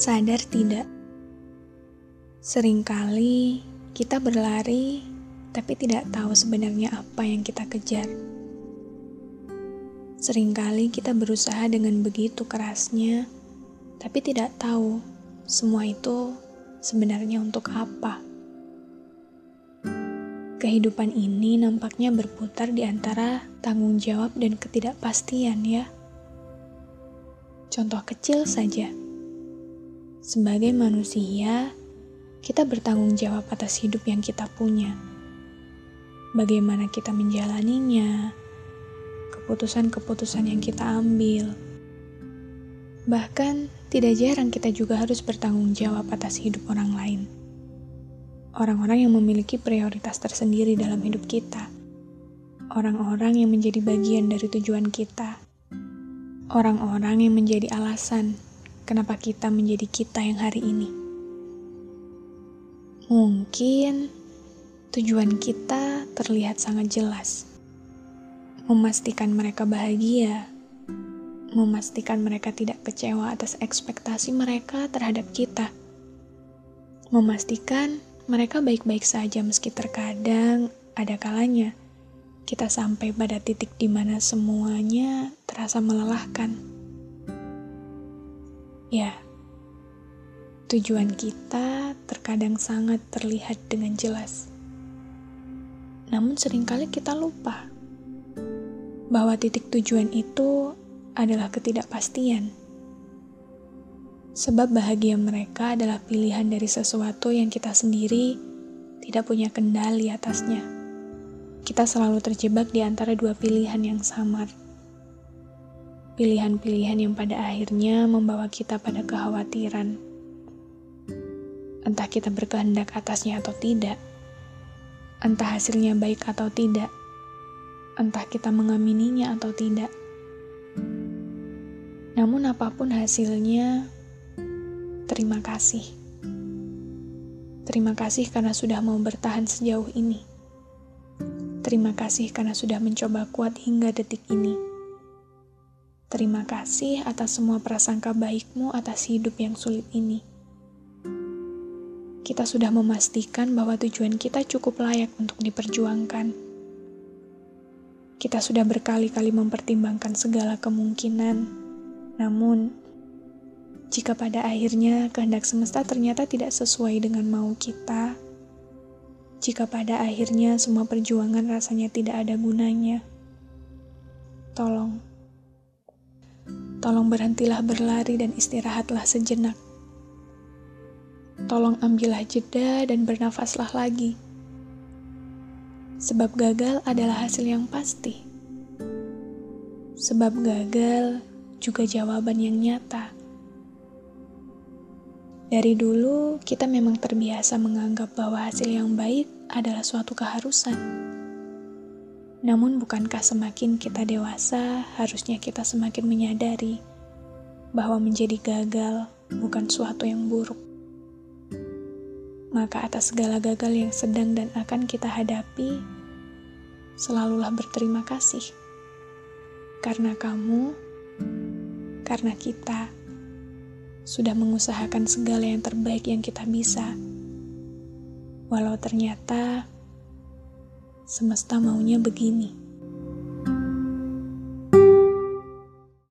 Sadar tidak? Seringkali kita berlari, tapi tidak tahu sebenarnya apa yang kita kejar. Seringkali kita berusaha dengan begitu kerasnya, tapi tidak tahu semua itu sebenarnya untuk apa. Kehidupan ini nampaknya berputar di antara tanggung jawab dan ketidakpastian, ya. Contoh kecil saja, sebagai manusia, kita bertanggung jawab atas hidup yang kita punya. Bagaimana kita menjalaninya, keputusan-keputusan yang kita ambil. Bahkan, tidak jarang kita juga harus bertanggung jawab atas hidup orang lain orang-orang yang memiliki prioritas tersendiri dalam hidup kita, orang-orang yang menjadi bagian dari tujuan kita, orang-orang yang menjadi alasan kenapa kita menjadi kita yang hari ini. Mungkin tujuan kita terlihat sangat jelas, memastikan mereka bahagia, memastikan mereka tidak kecewa atas ekspektasi mereka terhadap kita, memastikan mereka baik-baik saja meski terkadang ada kalanya kita sampai pada titik di mana semuanya terasa melelahkan. Ya, tujuan kita terkadang sangat terlihat dengan jelas. Namun sering kali kita lupa bahwa titik tujuan itu adalah ketidakpastian. Sebab bahagia mereka adalah pilihan dari sesuatu yang kita sendiri tidak punya kendali atasnya. Kita selalu terjebak di antara dua pilihan yang samar. Pilihan-pilihan yang pada akhirnya membawa kita pada kekhawatiran. Entah kita berkehendak atasnya atau tidak. Entah hasilnya baik atau tidak. Entah kita mengamininya atau tidak. Namun apa pun hasilnya, terima kasih. Terima kasih karena sudah mau bertahan sejauh ini. Terima kasih karena sudah mencoba kuat hingga detik ini. Terima kasih atas semua prasangka baikmu atas hidup yang sulit ini. Kita sudah memastikan bahwa tujuan kita cukup layak untuk diperjuangkan. Kita sudah berkali-kali mempertimbangkan segala kemungkinan, namun jika pada akhirnya kehendak semesta ternyata tidak sesuai dengan mau kita, jika pada akhirnya semua perjuangan rasanya tidak ada gunanya, tolong, tolong berhentilah berlari dan istirahatlah sejenak. Tolong ambillah jeda dan bernafaslah lagi. Sebab gagal adalah hasil yang pasti. Sebab gagal juga jawaban yang nyata. Dari dulu, kita memang terbiasa menganggap bahwa hasil yang baik adalah suatu keharusan. Namun, bukankah semakin kita dewasa, harusnya kita semakin menyadari bahwa menjadi gagal bukan suatu yang buruk? Maka, atas segala gagal yang sedang dan akan kita hadapi, selalulah berterima kasih karena kamu, karena kita sudah mengusahakan segala yang terbaik yang kita bisa. Walau ternyata semesta maunya begini.